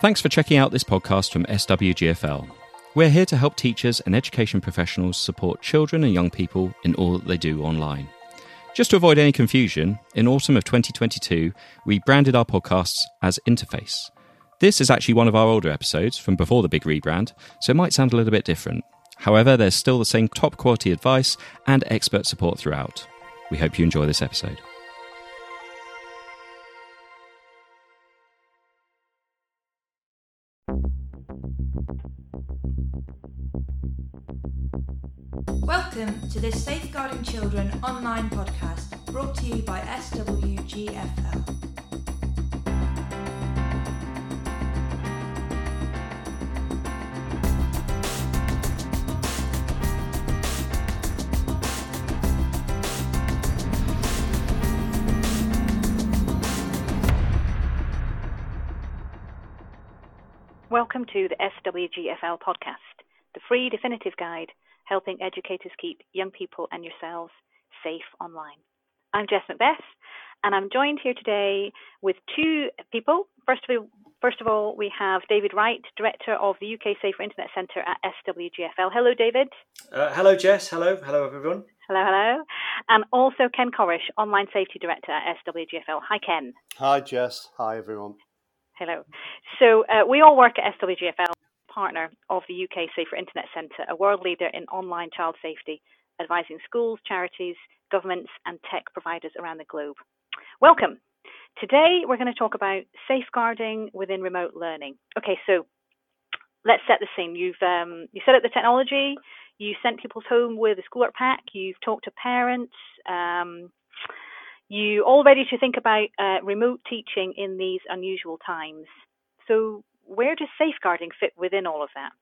Thanks for checking out this podcast from SWGFL. We're here to help teachers and education professionals support children and young people in all that they do online. Just to avoid any confusion, in autumn of 2022, we branded our podcasts as Interface. This is actually one of our older episodes from before the big rebrand, so it might sound a little bit different. However, there's still the same top quality advice and expert support throughout. We hope you enjoy this episode. Welcome to this Safeguarding Children online podcast brought to you by SWGFL. Welcome to the SWGFL podcast, the free definitive guide helping educators keep young people and yourselves safe online. I'm Jess Macbeth, and I'm joined here today with two people. First of all, first of all, we have David Wright, Director of the UK Safer Internet Centre at SWGFL. Hello, David. Uh, hello, Jess. Hello. Hello, everyone. Hello, hello. And also Ken Corish, Online Safety Director at SWGFL. Hi, Ken. Hi, Jess. Hi, everyone. Hello. So uh, we all work at SWGFL, partner of the UK Safer Internet Centre, a world leader in online child safety, advising schools, charities, governments, and tech providers around the globe. Welcome. Today we're going to talk about safeguarding within remote learning. Okay, so let's set the scene. You've um, you set up the technology, you sent people home with a schoolwork pack, you've talked to parents. Um, you all ready to think about uh, remote teaching in these unusual times. So, where does safeguarding fit within all of that?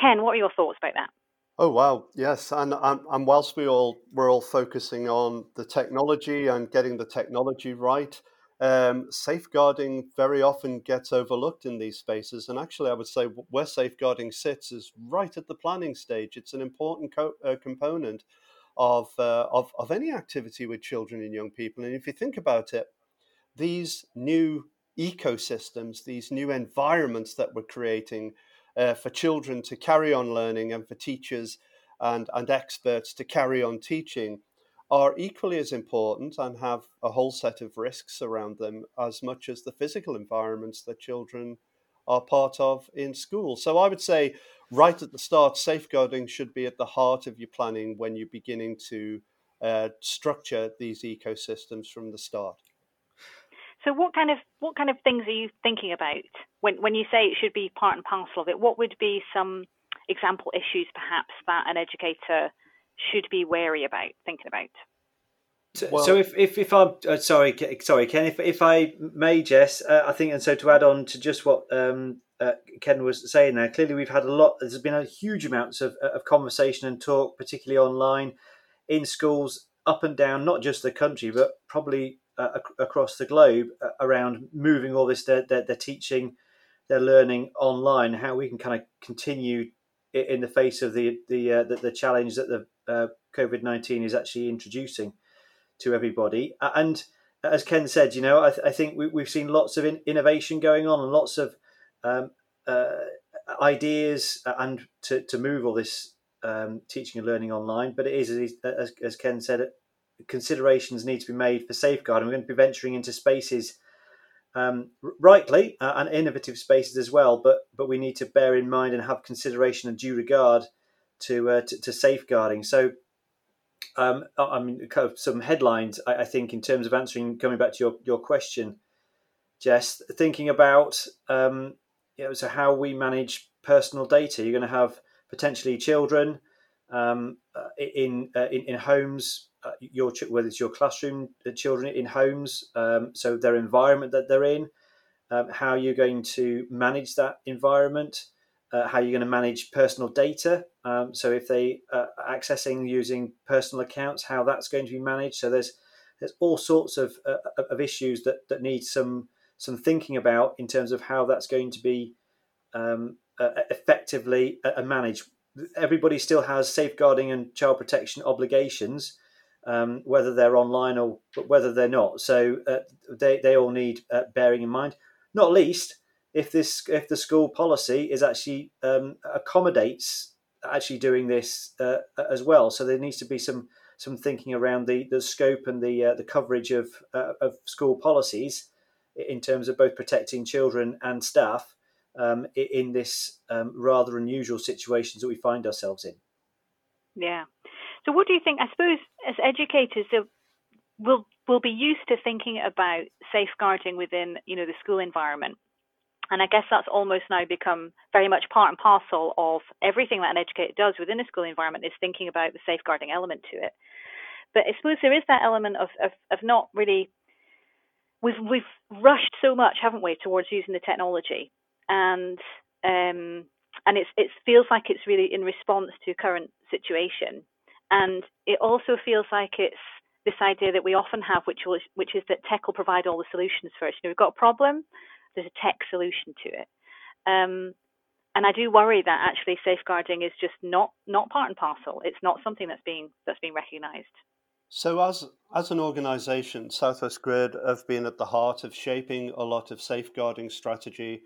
Ken, what are your thoughts about that? Oh wow, yes, and and, whilst we all we're all focusing on the technology and getting the technology right, um, safeguarding very often gets overlooked in these spaces. And actually, I would say where safeguarding sits is right at the planning stage. It's an important co- uh, component of, uh, of, of any activity with children and young people. And if you think about it, these new ecosystems, these new environments that we're creating uh, for children to carry on learning and for teachers and, and experts to carry on teaching are equally as important and have a whole set of risks around them as much as the physical environments that children are part of in school. So I would say right at the start, safeguarding should be at the heart of your planning when you're beginning to uh, structure these ecosystems from the start. So, what kind of what kind of things are you thinking about when when you say it should be part and parcel of it? What would be some example issues, perhaps, that an educator should be wary about thinking about? So, well, so if, if, if I'm uh, sorry, sorry, Ken, if, if I may, Jess, uh, I think, and so to add on to just what um, uh, Ken was saying there, clearly we've had a lot, there's been a huge amounts of, of conversation and talk, particularly online, in schools, up and down, not just the country, but probably uh, ac- across the globe uh, around moving all this, their, their, their, teaching, their learning online, how we can kind of continue in the face of the, the, uh, the, the, challenge that the uh, COVID 19 is actually introducing to everybody. And as Ken said, you know, I, th- I think we, have seen lots of in- innovation going on and lots of um, uh, ideas and to, to move all this um, teaching and learning online. But it is, as, as Ken said, considerations need to be made for safeguarding. We're going to be venturing into spaces, um, rightly, uh, and innovative spaces as well. But but we need to bear in mind and have consideration and due regard to uh, to, to, safeguarding. So. Um, I mean, kind of some headlines. I, I think in terms of answering, coming back to your, your question, Jess, thinking about um, you know, so how we manage personal data. You're going to have potentially children um, uh, in, uh, in, in homes. Uh, your whether it's your classroom children in homes, um, so their environment that they're in, um, how you're going to manage that environment, uh, how you're going to manage personal data. Um, so if they are accessing using personal accounts, how that's going to be managed. So there's there's all sorts of uh, of issues that that need some some thinking about in terms of how that's going to be um, uh, effectively managed. Everybody still has safeguarding and child protection obligations, um, whether they're online or whether they're not. So uh, they, they all need uh, bearing in mind. Not least, if this if the school policy is actually um, accommodates actually doing this uh, as well. So there needs to be some some thinking around the, the scope and the uh, the coverage of uh, of school policies in terms of both protecting children and staff um, in this um, rather unusual situations that we find ourselves in. Yeah. So, what do you think? I suppose as educators, we'll we'll be used to thinking about safeguarding within you know the school environment and I guess that's almost now become very much part and parcel of everything that an educator does within a school environment is thinking about the safeguarding element to it. But I suppose there is that element of, of, of not really we've we've rushed so much, haven't we, towards using the technology. And um, and it's it feels like it's really in response to current situation. And it also feels like it's this idea that we often have, which was, which is that tech will provide all the solutions first. You know, we've got a problem, there's a tech solution to it. Um, and I do worry that actually safeguarding is just not not part and parcel. It's not something that's being that's being recognised. So, as as an organisation, Southwest Grid have been at the heart of shaping a lot of safeguarding strategy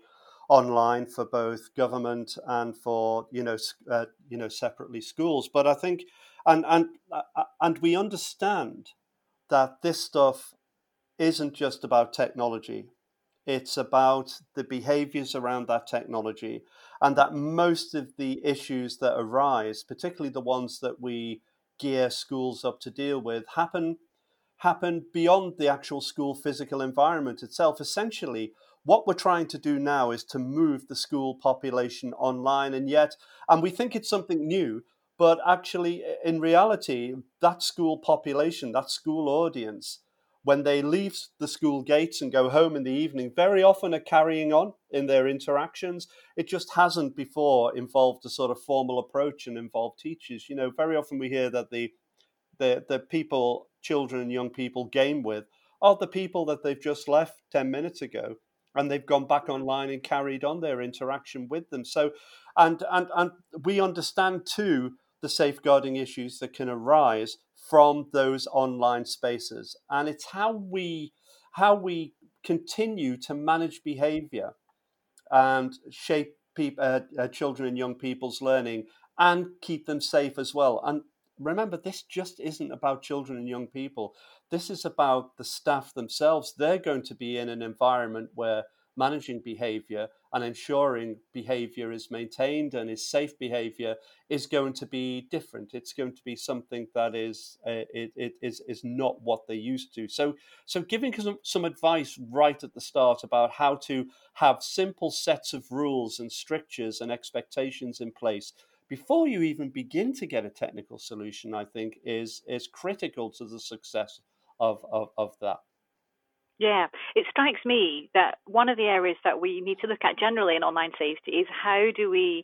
online for both government and for you know uh, you know separately schools. But I think and and uh, and we understand that this stuff isn't just about technology it's about the behaviors around that technology, and that most of the issues that arise, particularly the ones that we gear schools up to deal with, happen happen beyond the actual school physical environment itself. Essentially, what we're trying to do now is to move the school population online, and yet, and we think it's something new, but actually, in reality, that school population, that school audience, when they leave the school gates and go home in the evening, very often are carrying on in their interactions. It just hasn't before involved a sort of formal approach and involved teachers. You know, very often we hear that the the the people, children and young people game with are the people that they've just left 10 minutes ago and they've gone back online and carried on their interaction with them. So and and and we understand too the safeguarding issues that can arise from those online spaces. And it's how we how we continue to manage behavior and shape people, uh, uh, children and young people's learning and keep them safe as well. And remember this just isn't about children and young people this is about the staff themselves. They're going to be in an environment where managing behavior and ensuring behavior is maintained and is safe behavior is going to be different. It's going to be something that is uh, it, it is is not what they're used to. So so giving some, some advice right at the start about how to have simple sets of rules and strictures and expectations in place before you even begin to get a technical solution i think is is critical to the success of, of, of that yeah, it strikes me that one of the areas that we need to look at generally in online safety is how do we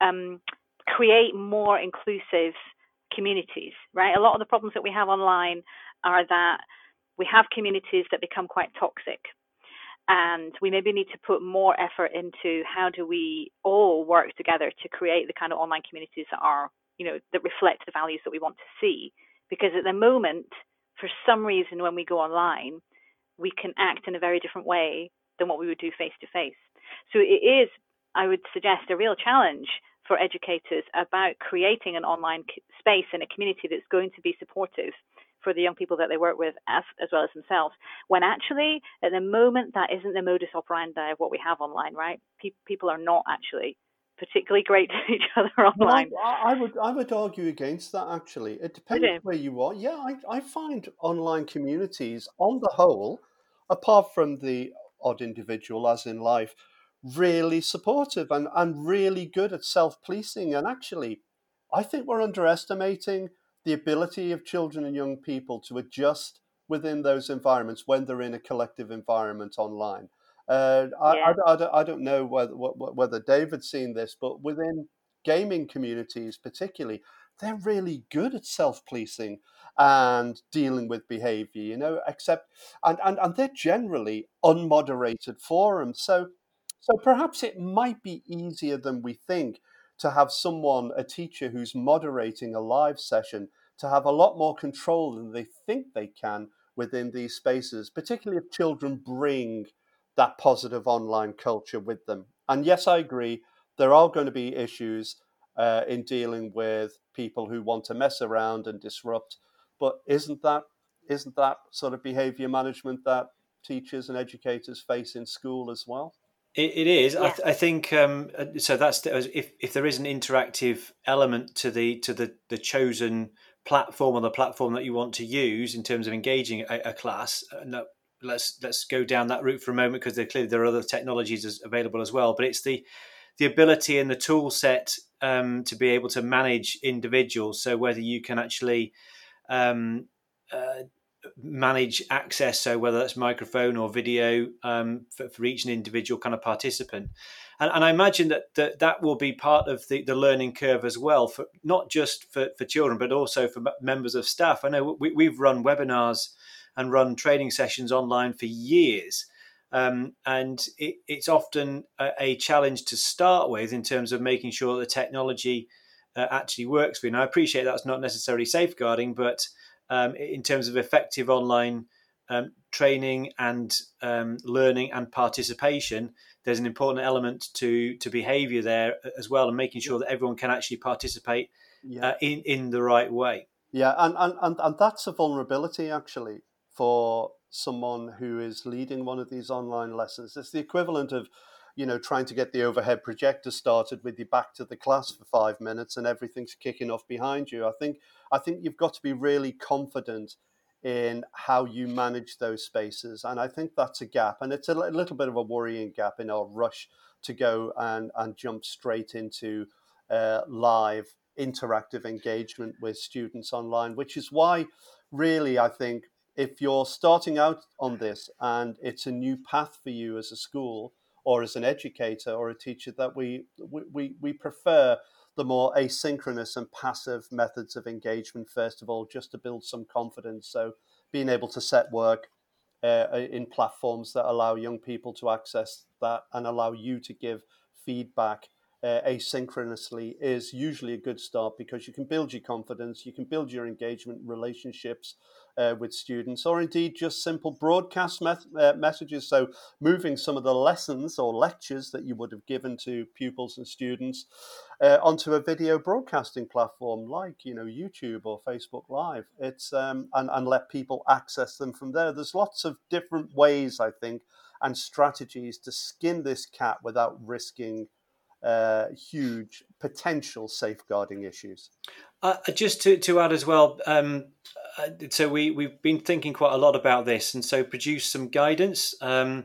um, create more inclusive communities, right? A lot of the problems that we have online are that we have communities that become quite toxic. And we maybe need to put more effort into how do we all work together to create the kind of online communities that are, you know, that reflect the values that we want to see. Because at the moment, for some reason, when we go online, we can act in a very different way than what we would do face to face. So it is, I would suggest, a real challenge for educators about creating an online space and a community that's going to be supportive for the young people that they work with as, as well as themselves. When actually, at the moment, that isn't the modus operandi of what we have online, right? Pe- people are not actually particularly great to each other online. Well, I, I, would I would argue against that. Actually, it depends where you are. Yeah, I, I find online communities, on the whole, apart from the odd individual, as in life, really supportive and, and really good at self policing. And actually, I think we're underestimating the ability of children and young people to adjust within those environments when they're in a collective environment online. Uh, yeah. I, I, I, don't know whether, whether David's seen this, but within gaming communities, particularly, they're really good at self policing and dealing with behavior, you know, except, and, and, and they're generally unmoderated forums. So, so perhaps it might be easier than we think to have someone, a teacher who's moderating a live session, to have a lot more control than they think they can within these spaces, particularly if children bring that positive online culture with them. And yes, I agree, there are going to be issues uh, in dealing with people who want to mess around and disrupt. But isn't that isn't that sort of behavior management that teachers and educators face in school as well? it, it is. Yeah. I, th- I, think um, uh, so. That's the, if if there is an interactive element to the to the the chosen platform or the platform that you want to use in terms of engaging a, a class. Uh, no, let's let's go down that route for a moment because clearly there are other technologies as, available as well. But it's the the ability and the tool set um, to be able to manage individuals. So whether you can actually um, uh, manage access, so whether that's microphone or video um, for, for, each individual kind of participant. And, and I imagine that, that that will be part of the, the learning curve as well, for not just for, for children, but also for members of staff. I know we, we've run webinars and run training sessions online for years. Um, and it, it's often a, a, challenge to start with in terms of making sure the technology uh, actually works for you. And I appreciate that's not necessarily safeguarding, but um, in terms of effective online um, training and um, learning and participation, there's an important element to to behaviour there as well, and making sure that everyone can actually participate yeah. uh, in in the right way. Yeah, and, and, and, and that's a vulnerability actually for someone who is leading one of these online lessons. It's the equivalent of you know, trying to get the overhead projector started with you back to the class for five minutes and everything's kicking off behind you. I think I think you've got to be really confident in how you manage those spaces, and I think that's a gap, and it's a little bit of a worrying gap in our rush to go and and jump straight into uh, live interactive engagement with students online, which is why, really, I think if you're starting out on this and it's a new path for you as a school or as an educator or a teacher that we, we, we prefer the more asynchronous and passive methods of engagement, first of all, just to build some confidence. So, being able to set work uh, in platforms that allow young people to access that and allow you to give feedback uh, asynchronously is usually a good start because you can build your confidence, you can build your engagement relationships uh, with students, or indeed just simple broadcast uh, messages. So, moving some of the lessons or lectures that you would have given to pupils and students uh, onto a video broadcasting platform like you know YouTube or Facebook Live. It's um, and and let people access them from there. There's lots of different ways, I think, and strategies to skin this cat without risking uh, huge potential safeguarding issues. Uh, just to, to add as well, um, uh, so we, we've been thinking quite a lot about this and so produced some guidance, um,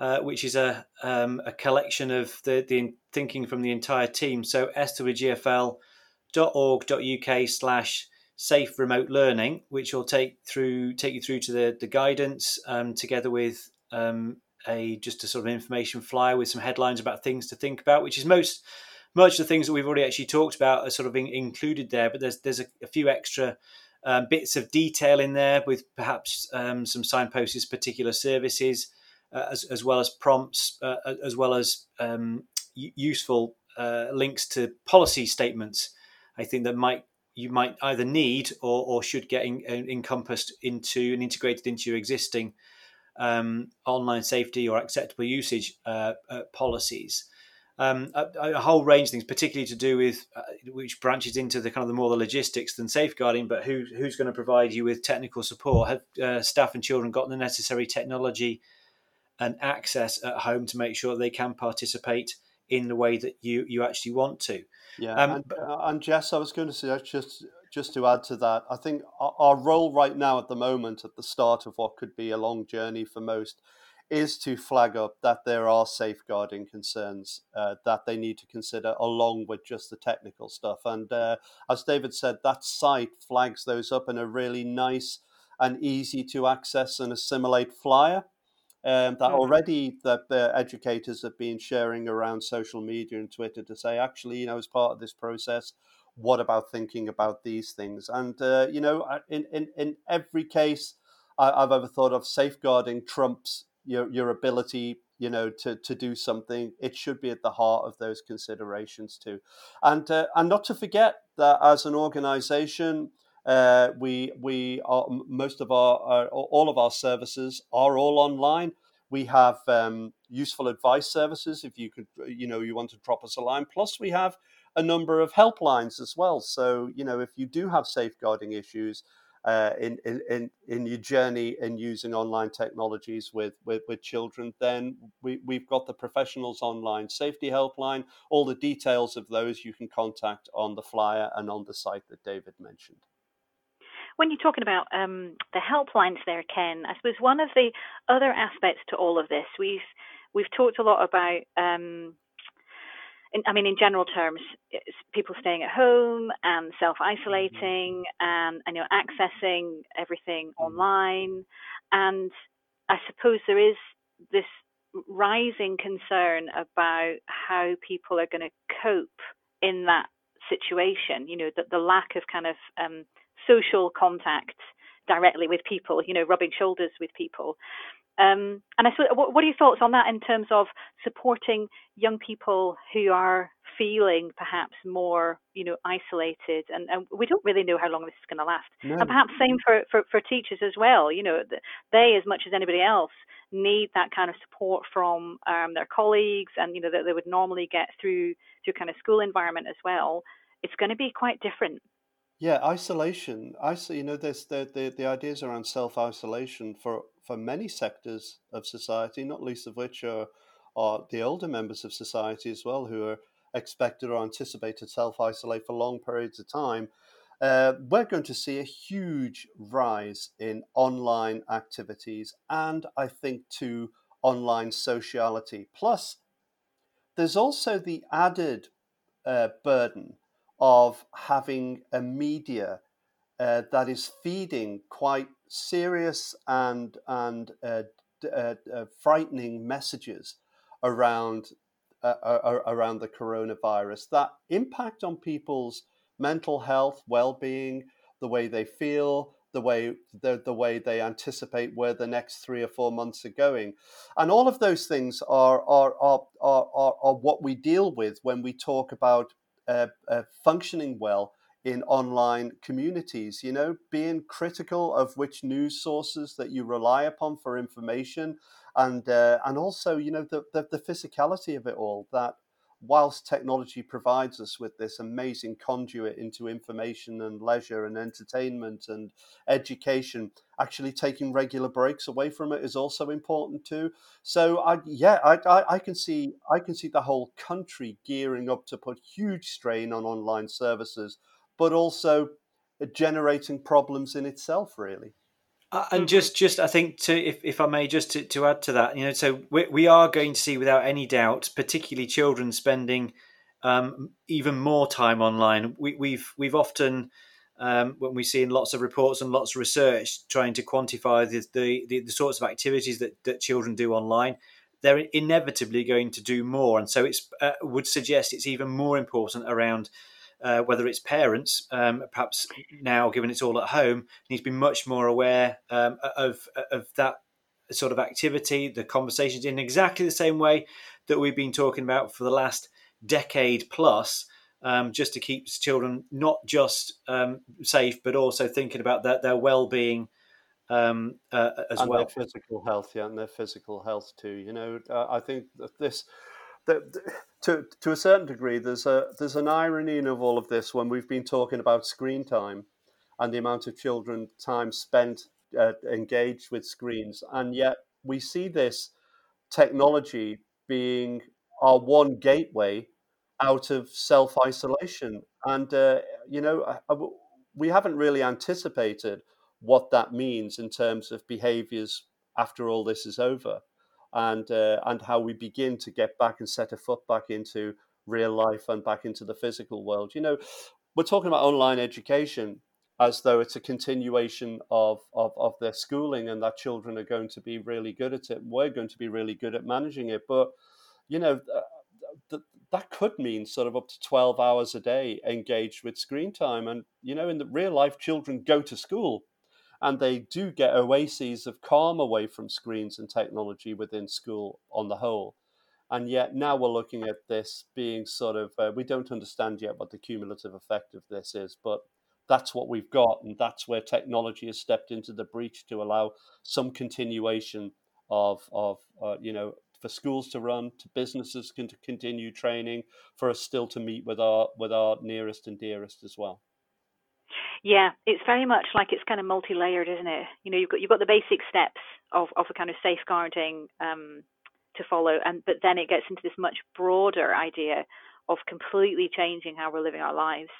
uh, which is a, um, a collection of the, the thinking from the entire team. So swgfl.org.uk slash safe remote learning, which will take through take you through to the, the guidance um, together with um, a just a sort of information flyer with some headlines about things to think about, which is most much of the things that we've already actually talked about are sort of in, included there. But there's there's a, a few extra um, bits of detail in there with perhaps um, some signposts, particular services, uh, as, as well as prompts, uh, as well as um, useful uh, links to policy statements. I think that might you might either need or, or should get in, encompassed into and integrated into your existing um, online safety or acceptable usage uh, uh, policies. Um, a, a, whole range of things, particularly to do with uh, which branches into the kind of the more the logistics than safeguarding. But who, who's going to provide you with technical support? Have uh, staff and children got the necessary technology and access at home to make sure they can participate in the way that you you actually want to? Yeah, um, and, uh, and Jess, I was going to say just just to add to that, I think our, our role right now at the moment, at the start of what could be a long journey for most, is to flag up that there are safeguarding concerns uh, that they need to consider along with just the technical stuff. And uh, as David said, that site flags those up in a really nice and easy to access and assimilate flyer. Um, that mm-hmm. already that the educators have been sharing around social media and Twitter to say, actually, you know, as part of this process, what about thinking about these things? And uh, you know, in in in every case I, have ever thought of, safeguarding trumps your your ability, you know, to to do something. It should be at the heart of those considerations too, and uh, and not to forget that as an organisation. Uh, we we are most of our, our all of our services are all online We have um, useful advice services if you could, you know, you want to drop us a line. Plus, we have a number of helplines as well. So, you know, if you do have safeguarding issues, uh, in, in, in your journey in using online technologies with, with, with children, then we, we've got the Professionals Online Safety Helpline. All the details of those you can contact on the flyer and on the site that David mentioned. When you're talking about um, the helplines there, Ken, I suppose one of the other aspects to all of this, we've we've talked a lot about um, in, I mean, in general terms, people staying at home and self isolating and, and you know accessing everything mm-hmm. online, and I suppose there is this rising concern about how people are going to cope in that situation. You know, the, the lack of kind of um, social contact directly with people. You know, rubbing shoulders with people. Um, and I what, what are your thoughts on that in terms of supporting young people who are feeling perhaps more, you know, isolated, and, and we don't really know how long this is going to last. No. And perhaps same for, for, for teachers as well. You know, they as much as anybody else need that kind of support from um, their colleagues, and you know that they would normally get through through kind of school environment as well. It's going to be quite different yeah, isolation. I see. You know, there's the, the the ideas around self isolation for for many sectors of society, not least of which are are the older members of society as well, who are expected or anticipated to self isolate for long periods of time. Uh, we're going to see a huge rise in online activities and I think to online sociality. Plus, there's also the added uh, burden of having a media uh, that is feeding quite serious and and uh, uh, uh frightening messages around uh, uh, around the coronavirus that impact on people's mental health, well-being, the way they feel, the way the, the way they anticipate where the next three or four months are going, and all of those things are are are are, are, are what we deal with when we talk about uh, uh, functioning well in online communities. You know, being critical of which news sources that you rely upon for information, and uh, and also you know the, the, the physicality of it all. That whilst technology provides us with this amazing conduit into information and leisure and entertainment and education, actually taking regular breaks away from it is also important too. So I, yeah, I, I, I can see I can see the whole country gearing up to put huge strain on online services, but also generating problems in itself, really. Uh, and mm-hmm. just, just I think to, if, if I may, just to, to add to that, you know, so we, we are going to see, without any doubt, particularly children spending um, even more time online. We, we've we've often um, when we see in lots of reports and lots of research trying to quantify the the, the, the sorts of activities that, that children do online, they're inevitably going to do more, and so it's uh, would suggest it's even more important around uh, whether it's parents, um, perhaps now given it's all at home, need to be much more aware um, of of that sort of activity, the conversations in exactly the same way that we've been talking about for the last decade plus. Um, just to keep children not just um, safe, but also thinking about their, their well-being um, uh, as and well. Their physical health, yeah, and their physical health too. You know, uh, I think that this the, to to a certain degree, there's a there's an irony in of all of this when we've been talking about screen time and the amount of children time spent uh, engaged with screens, and yet we see this technology being our one gateway out of self isolation, and uh, you know we haven't really anticipated what that means in terms of behaviors after all this is over and uh, and how we begin to get back and set a foot back into real life and back into the physical world. You know, we're talking about online education as though it's a continuation of, of, of their schooling and that children are going to be really good at it. We're going to be really good at managing it. But, you know, th- that could mean sort of up to 12 hours a day engaged with screen time. And, you know, in the real life, children go to school and they do get oases of calm away from screens and technology within school on the whole. And yet now we're looking at this being sort of, uh, we don't understand yet what the cumulative effect of this is, but that's what we've got. And that's where technology has stepped into the breach to allow some continuation of of uh, you know for schools to run, to businesses to continue training, for us still to meet with our with our nearest and dearest as well. Yeah, it's very much like it's kind of multi-layered, isn't it? You know, you've got you've got the basic steps of of a kind of safeguarding um, to follow, and but then it gets into this much broader idea of completely changing how we're living our lives,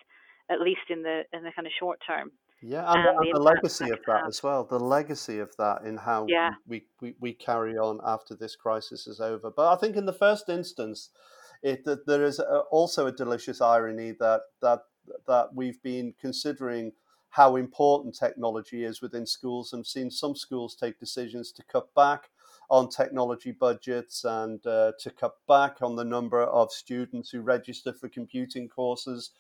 at least in the in the kind of short term. Yeah, and, and, the, and the legacy of that as well. The legacy of that in how yeah. we, we, we carry on after this crisis is over. But I think in the first instance, it that there is a, also a delicious irony that that that we've been considering how important technology is within schools and seen some schools take decisions to cut back on technology budgets and uh, to cut back on the number of students who register for computing courses,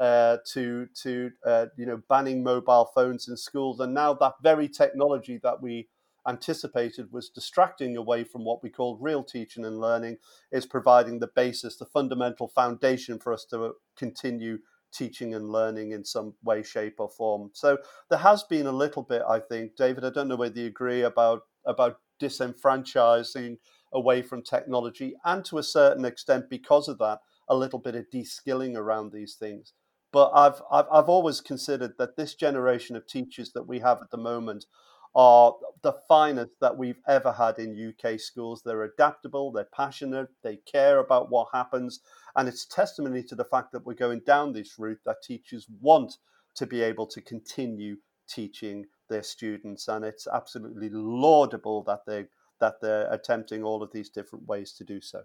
uh, to to uh, you know banning mobile phones in schools, and now that very technology that we anticipated was distracting away from what we called real teaching and learning is providing the basis, the fundamental foundation for us to continue teaching and learning in some way, shape, or form. So there has been a little bit, I think, David. I don't know whether you agree about about disenfranchising away from technology, and to a certain extent, because of that, a little bit of de-skilling around these things. But I've, I've I've always considered that this generation of teachers that we have at the moment are the finest that we've ever had in UK schools. They're adaptable, they're passionate, they care about what happens, and it's testimony to the fact that we're going down this route that teachers want to be able to continue teaching their students, and it's absolutely laudable that they that they're attempting all of these different ways to do so.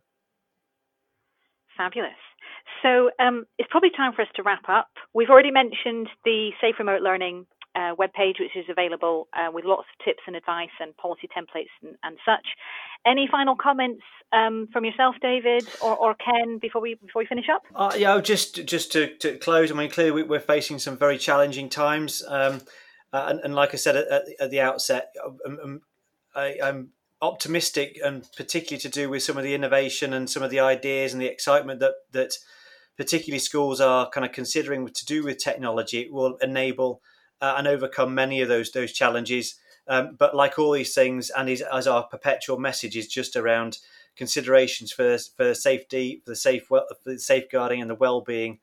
Fabulous. So um, it's probably time for us to wrap up. We've already mentioned the Safe Remote Learning uh, webpage, which is available uh, with lots of tips and advice and policy templates and, and such. Any final comments um, from yourself, David or, or, Ken, before we before we finish up? Uh, yeah, just just to, to close. I mean, clearly we're facing some very challenging times, um, uh, and, and, like I said at, at the outset, I'm, um, um, I, I'm optimistic, and particularly to do with some of the innovation and some of the ideas and the excitement that that particularly schools are kind of considering to do with technology. It will enable uh, and overcome many of those those challenges. Um, but like all these things, and is, as our perpetual message is just around considerations for for safety, for the safe for the safeguarding and the well being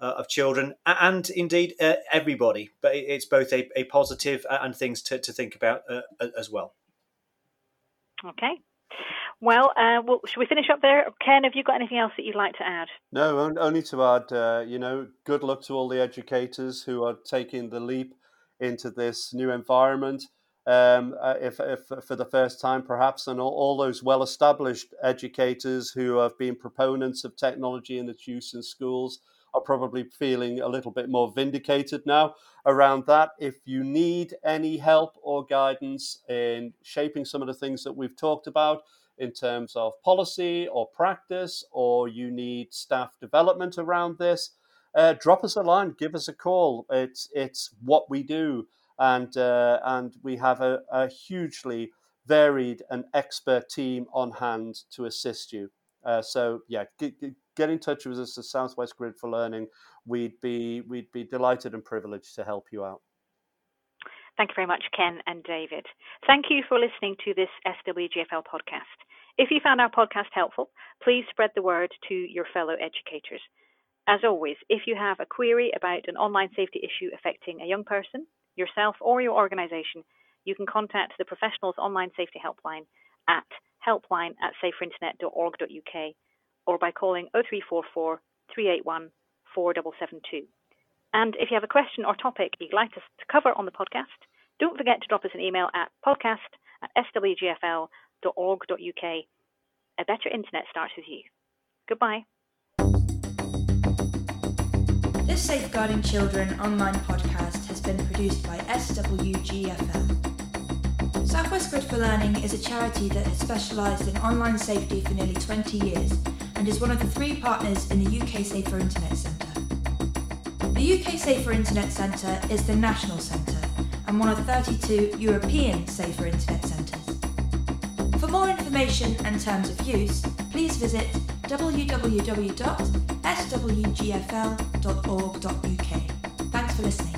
uh, of children and indeed uh, everybody. But it's both a, a positive and things to, to think about uh, as well. Okay. Well, uh, well, should we finish up there? Ken, have you got anything else that you'd like to add? No, only to add, uh, you know, good luck to all the educators who are taking the leap into this new environment. Um, uh, if, if, for the first time, perhaps, and all, all those well established educators who have been proponents of technology and its use in schools are probably feeling a little bit more vindicated now around that. If you need any help or guidance in shaping some of the things that we've talked about, in terms of policy or practice, or you need staff development around this, uh, drop us a line, give us a call. It's it's what we do, and uh, and we have a, a, hugely varied and expert team on hand to assist you. Uh, so yeah, get, get in touch with us at Southwest Grid for Learning. We'd be we'd be delighted and privileged to help you out. Thank you very much, Ken and David. Thank you for listening to this SWGFL podcast. If you found our podcast helpful, please spread the word to your fellow educators. As always, if you have a query about an online safety issue affecting a young person, yourself, or your organisation, you can contact the Professionals Online Safety Helpline at helpline at saferinternet.org.uk or by calling 0344 381 4772. And if you have a question or topic you'd like us to cover on the podcast, don't forget to drop us an email at podcast at swgfl.org.uk. A better internet starts with you. Goodbye. This Safeguarding Children online podcast has been produced by SWGFL. Southwest Grid for Learning is a charity that has specialised in online safety for nearly 20 years and is one of the three partners in the UK Safer Internet Centre. The UK Safer Internet Centre is the national centre and one of 32 European Safer Internet Centres. For more information and terms of use, please visit www.swgfl.org.uk. Thanks for listening.